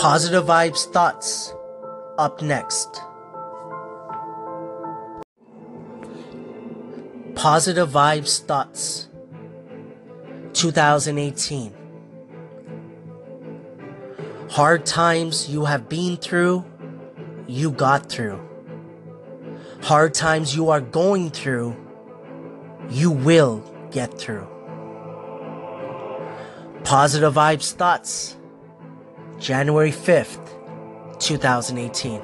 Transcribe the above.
Positive Vibes Thoughts up next. Positive Vibes Thoughts 2018. Hard times you have been through, you got through. Hard times you are going through, you will get through. Positive Vibes Thoughts, January 5th, 2018.